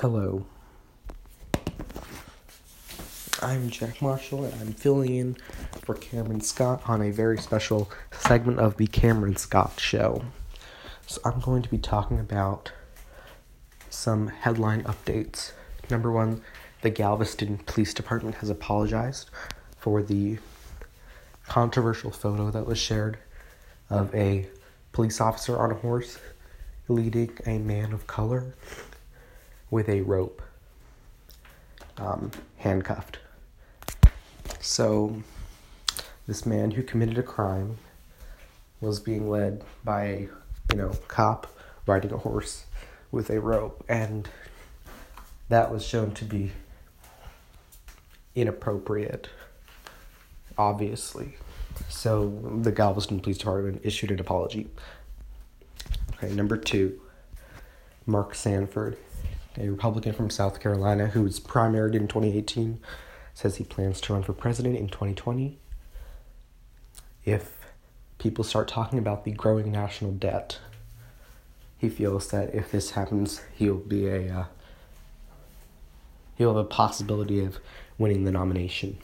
Hello. I'm Jack Marshall, and I'm filling in for Kameron Scott on a very special segment of the Kameron Scott Show. So, I'm going to be talking about some headline updates. Number one, the Galveston Police Department has apologized for the controversial photo that was shared of a police officer on a horse leading a man of color with a rope, um, handcuffed. So, this man who committed a crime was being led by a, you know, cop riding a horse with a rope, and that was shown to be inappropriate, obviously. So, the Galveston Police Department issued an apology. Okay, number two, Mark Sanford a Republican from South Carolina who was primaried in 2018, says he plans to run for president in 2020. If people start talking about the growing national debt, he feels that if this happens, he'll be a uh, he'll have a possibility of winning the nomination.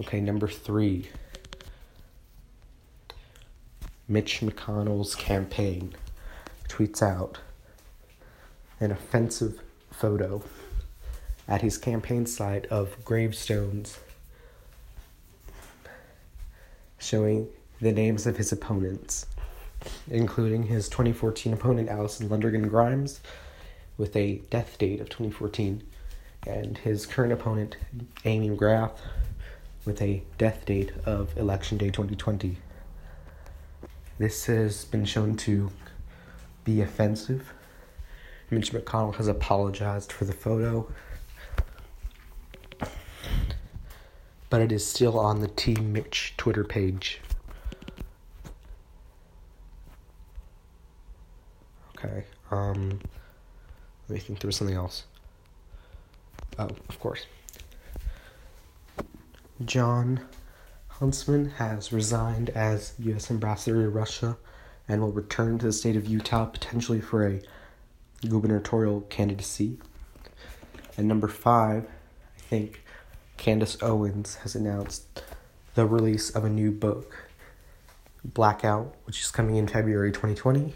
Okay, number three. Mitch McConnell's campaign tweets out an offensive photo at his campaign site of gravestones showing the names of his opponents, including his 2014 opponent Allison Lundergan Grimes with a death date of 2014, and his current opponent Amy McGrath with a death date of Election Day 2020. This has been shown to be offensive Mitch McConnell has apologized for the photo, but it is still on the Team Mitch Twitter page. Okay, um, I think there was something else. Oh, of course. Jon Huntsman has resigned as U.S. ambassador to Russia and will return to the state of Utah potentially for a gubernatorial candidacy. And number five, I think Candace Owens has announced the release of a new book, Blackout, which is coming in February 2020.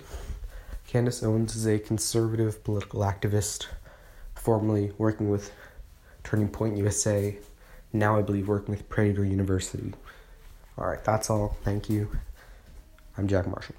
Candace Owens is a conservative political activist, formerly working with Turning Point USA, now I believe working with Prager University. All right, that's all. Thank you. I'm Jack Marshall.